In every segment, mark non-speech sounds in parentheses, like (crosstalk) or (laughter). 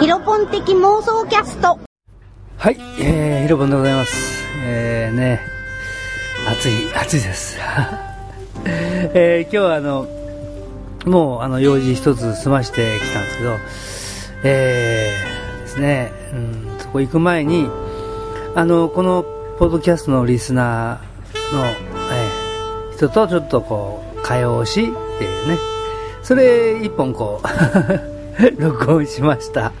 ヒロポン的妄想キャスト。はい、えー、ヒロポンでございます。えー、ね、暑い、暑いです。(laughs) えー、今日はあの、もうあの、用事一つ済ましてきたんですけど、えー、ですね、うん、そこ行く前に、あの、この、ポッドキャストのリスナーの、えー、人とちょっとこう、会話をしっていうね、それ一本こう、(laughs) (laughs) 録音しました。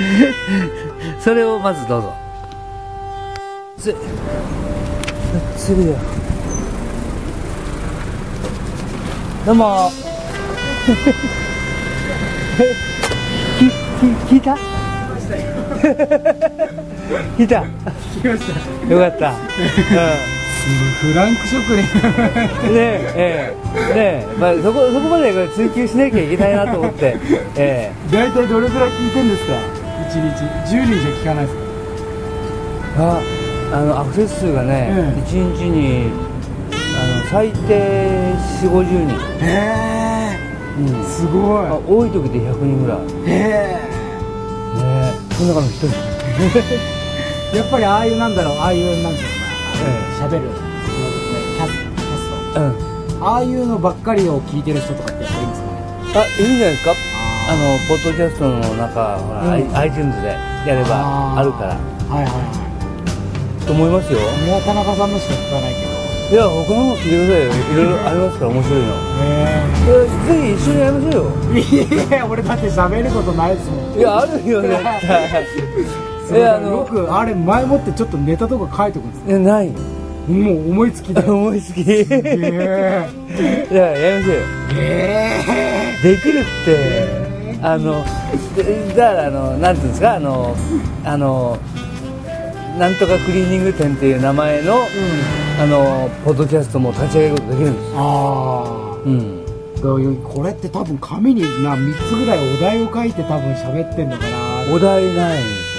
(laughs) それをまずどうぞ。つ、つるよ。どうも。き、き、聞いた？(laughs) 聞いた？聞きました。よかった。フランク職人。うん。ねえ、ええ、ねえ、まあ、そこ、そこまで追求しなきゃいけないなと思って、え大体どれくらい聞いてんですか？一日。10人じゃ聞かないですか？え。あ、あの、アクセス数がね、うん一、日に、あの、最低4、50人。へうんえ。すごあ多い時で100人ぐらい。ねい。へえ、その中の一人。え。(laughs) やっぱりああいうなんだろう、ああいうなんていうのかな、喋る、キャスキャうん。ああいうのばっかりを聞いてる人とかってやっぱいいんですかねあ、いいんじゃないですかあの、ポッドキャストの中、ほら、うん iTunes でやればあるから、はいはいはと思いますよ。い。俺は田中さんのしか聞かないけど。いや、他のも聞いてくださいよ。いろいろありますから、面白いの。へいやぜひ一緒にやりましょうよ。いや、俺だって喋ることないですもん。いや、あるよ、絶対。そういや、あの、よくあれ前もってちょっとネタとか書いておくんですいや、ない。もう思いつきで思いつき。いえや、やりましょうよ。えできるって、あの、でだから、あの、なんていうんですか、あの、あの、なんとかクリーニング店っていう名前の、あの、ポッドキャストも立ち上げることできるんですよ。あうん。あこれって多分紙にな3つぐらいお題を書いて多分喋ってんのかなお題ないんですね。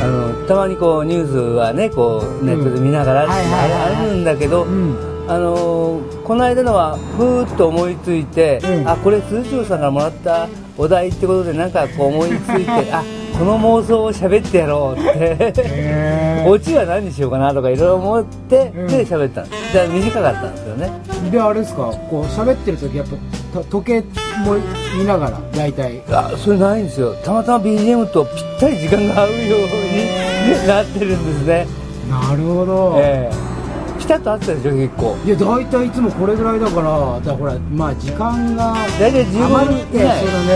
あの、たまにこう、ニュースはね、こう、ネットで見ながらあるんだけど、うん。あのーこの間のはふーっと思いついて、うん。あこれ鈴長さんからもらったお題ってことでなんかこう思いついてあこの妄想を喋ってやろうって。へオチは何にしようかなとかいろいろ思って、うん。で喋ったんです。じゃあ短かったんですよね。えであれですか？こう喋ってる時やっぱと時計も見ながら大体。あそれないんですよ。たまたま BGM とぴったり時間が合うようになってるんですね。なるほど、ええ。ピタッと合ってたでしょ結構。いや大体いつもこれぐらいだからだからほらまあ時間が大体15余る分ってそうだね、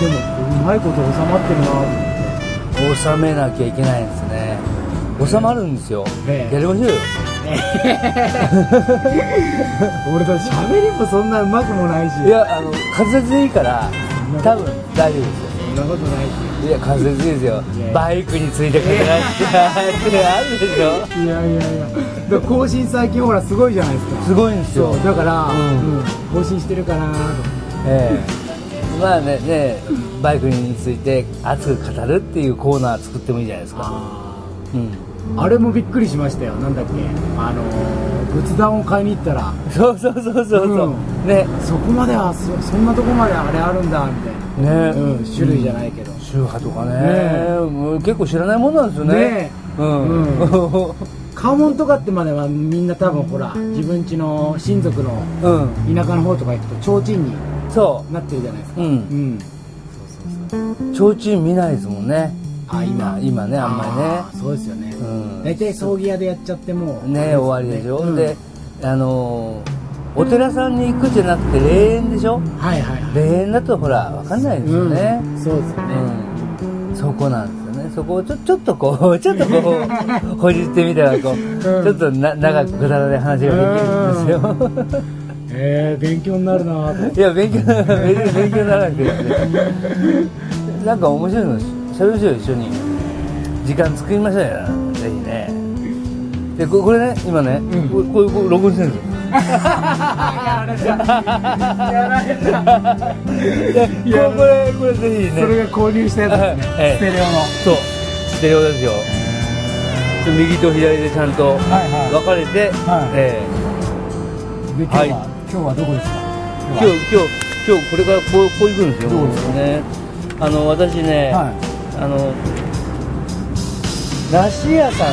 でもうまいこと収まってるな。と思って収めなきゃいけないんですね。収まるんですよ、ええ。やりましょうよ (laughs) 俺だって喋りもそんなうまくもないし。いやあの滑舌でいいから多分大丈夫ですよ。そんなことないし。いや滑舌ですよ。バイクについてくれないって (laughs) あるでしょ？いやいやいや。更新最近ほらすごいじゃないですか。すごいんですよ。だから、うん。うん。更新してるかなと。ええ。まあねねバイクについて熱く語るっていうコーナー作ってもいいじゃないですか。うんあれもびっくりしましたよ。なんだっけ。あのー仏壇を買いに行ったら。そうそうそうそうそう、うん。ね。そこまではそそんなとこまであれあるんだみたいな、ね、うん、種類じゃないけど、宗派とかね。ね。結構知らないもんなんですよね。ね。うん、う家紋とかってまではみんな多分ほら自分家の親族のうん。田舎の方とか行くと提灯にそなってるじゃないですか。ううん。うん提灯見ないですもんねあ今今ねあんまりね。そうですよね、うん。大体葬儀屋でやっちゃってもう。ね終わりでしょ、うん。であのーお寺さんに行くじゃなくて霊園でしょ？はいはいはい。霊園だとほら分かんないですよね。うん、そうですよね、うん、そこなんですよね。そこをちょちょっとこう (laughs) ちょっとこう (laughs) ほじってみたらこう、ちょっとな長くくだらない話ができるんですよ、えー、勉強になるなぁと。いや勉強 (laughs) 勉強にならなくて。なんか面白いのしゃべりましょうよ一緒に時間作りましょうよ。ぜひね。でここれね今ね、うん。ここういうこう録音してるんですよ。やられた。やられた。でこれこれぜひね。それが購入したやつですね、ええ。ステレオの。そう。ステレオですよ。で右と左でちゃんと分かれて、はい。えで今日は、はい。今日はどこですか？え今日今日今日これからこうこう行くんですよ。どうですか？ね。あの私ね、はあの梨屋さん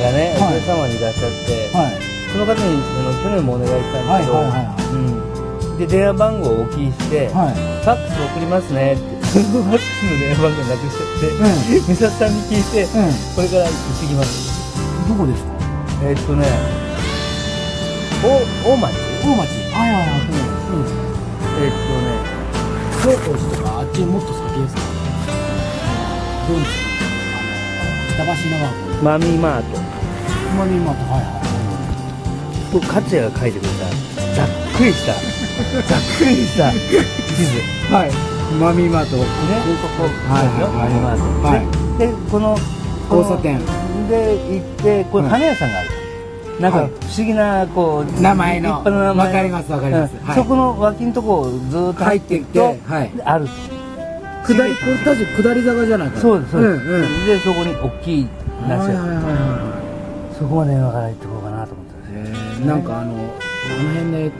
がね、はい。お客様にいらっしゃって、いはい。その方にあの去年もお願いしたんですけど、はいはいはいはい。うん、で電話番号をお聞きして、はい。ファックス送りますねってファックスの電話番号なくしちゃって、う美里さんに聞いて、ん。これから行ってきます。どこですか？えーっとね大大町？大町。はいはいはいうんえーっ京都寺とかあっちもっと先ですか？どうですかあの板橋のマミーマート。マミーマートはいはい。これ勝也が書いてくれた。ざっくりした。(laughs) ざっくりした。地図。はい。マミーマート。ね、ここ、はいマミーマート。はい。でで、この交差点。で行って、これはい花屋さんがある。なんかはい。不思議なこう名前の。立派な名前わかりますわかります。はい。うんそこの脇のとこをずーっと入っていってってはい。あると下り確か下り坂じゃないかなそうですそうです、んうん。でそこに大きい梨屋はいはそこまで今から行ってこうかなと思ってますなんかあのあの辺で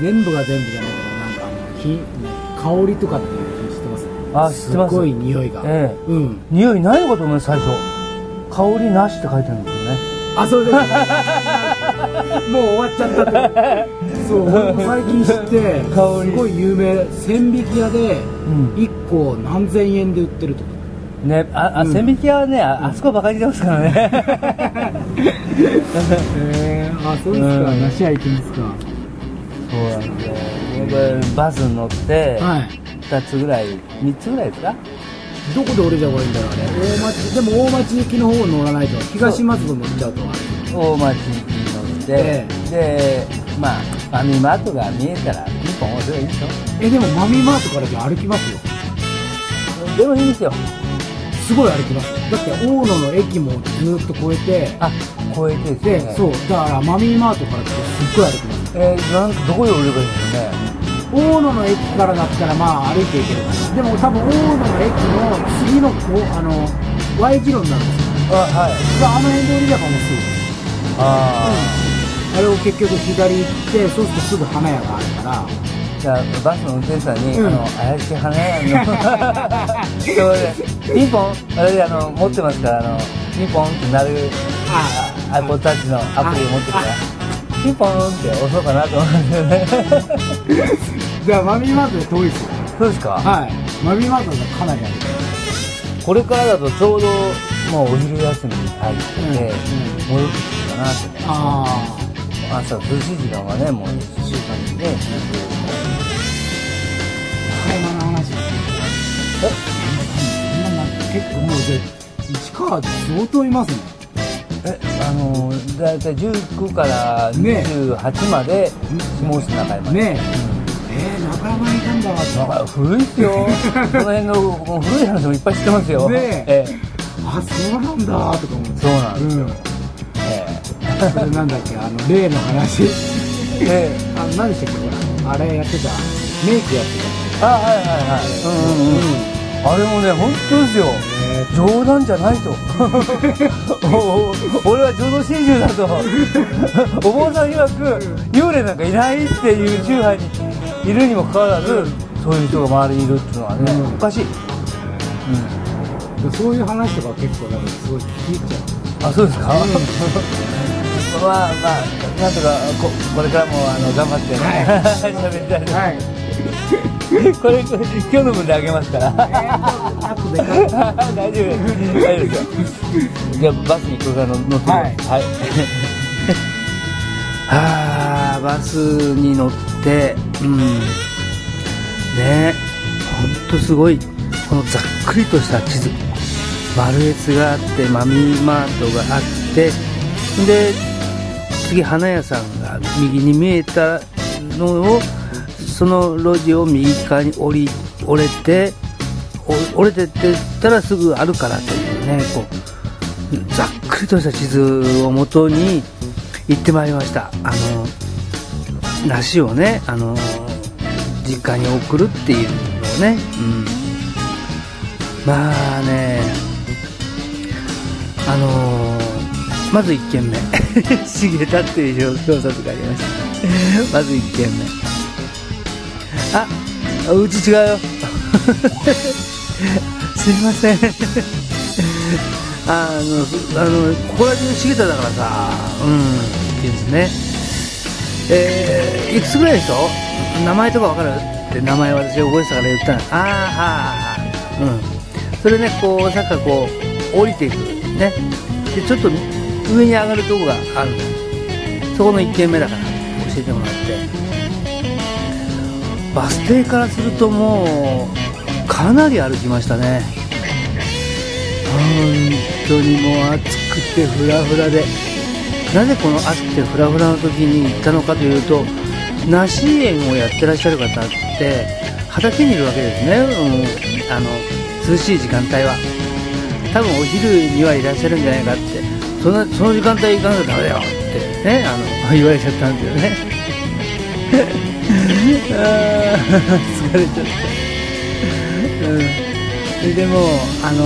全部が全部じゃないけどなんかあのひ香りとかっていうの知ってます？あ知ってます。すごい匂いが。ええ。うん。匂いないのかと思います最初。香りなしって書いてあるんですよね。あそうです (laughs) もう終わっちゃったってそう俺も最近知って香り。すごい有名。千匹屋でうん1個何千円で売ってるとか。ねああ、うん。千匹屋はねああそこばかり出ますからね。へ (laughs) えあそうですか。うん。梨屋行きますか。そうなんですよ。バスに乗ってはい。2つぐらい3つぐらいですか？どこで降りればいいんだろうね大町でも大町行きの方を乗らないと。東松戸乗っちゃうと。大町に乗って、え。でまあファミマートが見えたらピンポン押せばいいでしえでもマミーマートからじゃ歩きますよ。ょでもいいんですよ。すごい歩きます。だって大野の駅もずっと越えてあ超えてですで、よねそうだからマミーマートからってすっごい歩きます。えー、なんどこで降りればいいんですかね。大野の駅からだったらまあ歩いていけるかな。でも多分大野の駅の次のこうあの Y 字路になるんですよ。あはい。あの辺で降りればもうすぐ。ああれを結局左行ってそうするとすぐ花屋があるから。あ、じゃあバスの運転手さんに、うん。あの怪しい花屋のピンポン私あの持ってますからあのピンポンってなるあ iPod タッチのアプリを持ってるからピンポンって押そうかなと思うんですよね。じゃあマミーマートで遠いですよ。そうですか。はい。マミーマートがかなりある。これからだとちょうどもうお昼休みに入ってて、うんうん。戻ってくるかなってねあ朝涼しい時間はねもう1週間にね。あ買い物の話えそんななんか結構もうじゃあ市川って相当いますね。えあのだいたい19からね28まで下室中山。ねえ。えー、中山にいたんだ。わ古いっすよ。この辺の古い話もいっぱい知ってますよ。ねえ。あそうなんだとか思って。そうなんですうん。えそれなんだっけあの例の話。ええ。あ何でしたっけほら。あれやってた。メイクやってあはいはいはい。うんうんうん。あれもね本当ですよ。た冗談じゃないと。(laughs) おお俺は浄土真宗だと。お坊さん曰く幽霊なんかいないっていう宗派にいるにもかかわらずそういう人が周りにいるっていうのはね、うん。おかしい、でそういう話とか結構なんかすごい聞いちゃあそうですか、まあまあなんとかここれからもあの頑張ってね。喋、りたい。です、うはい。(laughs) これこれ今日の分であげますから。大丈夫。です大丈夫ですよ。じゃあバスにこれから乗乗ってくださいはい。はい。はあバスに乗ってうん。ね。ほんとすごいこのざっくりとした地図。丸越があってマミーマートがあってで次花屋さんが右に見えたのをその路地を右側に降り折れて折れてってったらすぐあるからというねこうざっくりとした地図をもとに行ってまいりました。あの梨をねあの実家に送るっていうのをね、うん、まあねあのまず1軒目。(laughs) 茂田っていう表札がありました。まず1軒目。あうち違うよ。(laughs) すいません。あのあのここら中茂田だからさ。うんって言うんですね。えー、いくつぐらいでしょ名前とかわかる？って名前私覚えてたから言ったの。ああはあはあうん。それねこう坂こう降りていく。ね。でちょっと上に上がるとこがあるのそこの1軒目だから教えてもらって。バス停からするともうかなり歩きましたね。本当にもう暑くてフラフラで。なぜこの暑くてフラフラの時に行ったのかというと梨園をやってらっしゃる方って畑にいるわけですね、うん、あの涼しい時間帯は。多分お昼にはいらっしゃるんじゃないかって。そのその時間帯行かなきゃダメだよ。ってねあの言われちゃったんですよね。疲れちゃった、うん、それでもうあの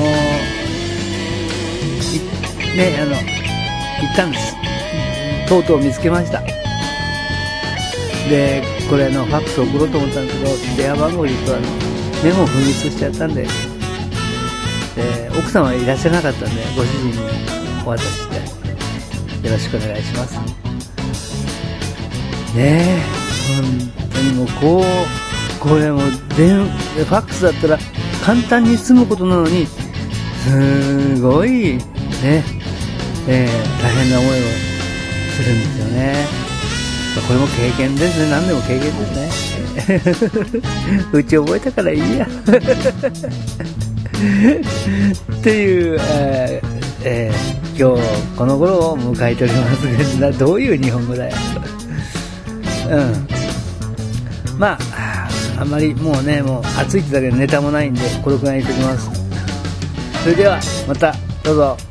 いねあの行ったんです。とうとう見つけました。でこれのファックス送ろうと思ったんですけど電話番号言うとあのメモ紛失しちゃったんでで奥様いらっしゃらなかったんでご主人に。お渡しして。よろしくお願いします。ねえ本当にもうこうこれも電ファックスだったら簡単に済むことなのにすごいね、えー大変な思いをするんですよね。これも経験ですね。何でも経験ですね。(laughs) うち覚えたからいいや。(laughs) っていう、えーえー今日この頃を迎えておりますがどういう日本語だよ。うん。まああんまりもうねもう暑いってだけでネタもないんでこのくらいにしておきます。それではまたどうぞ。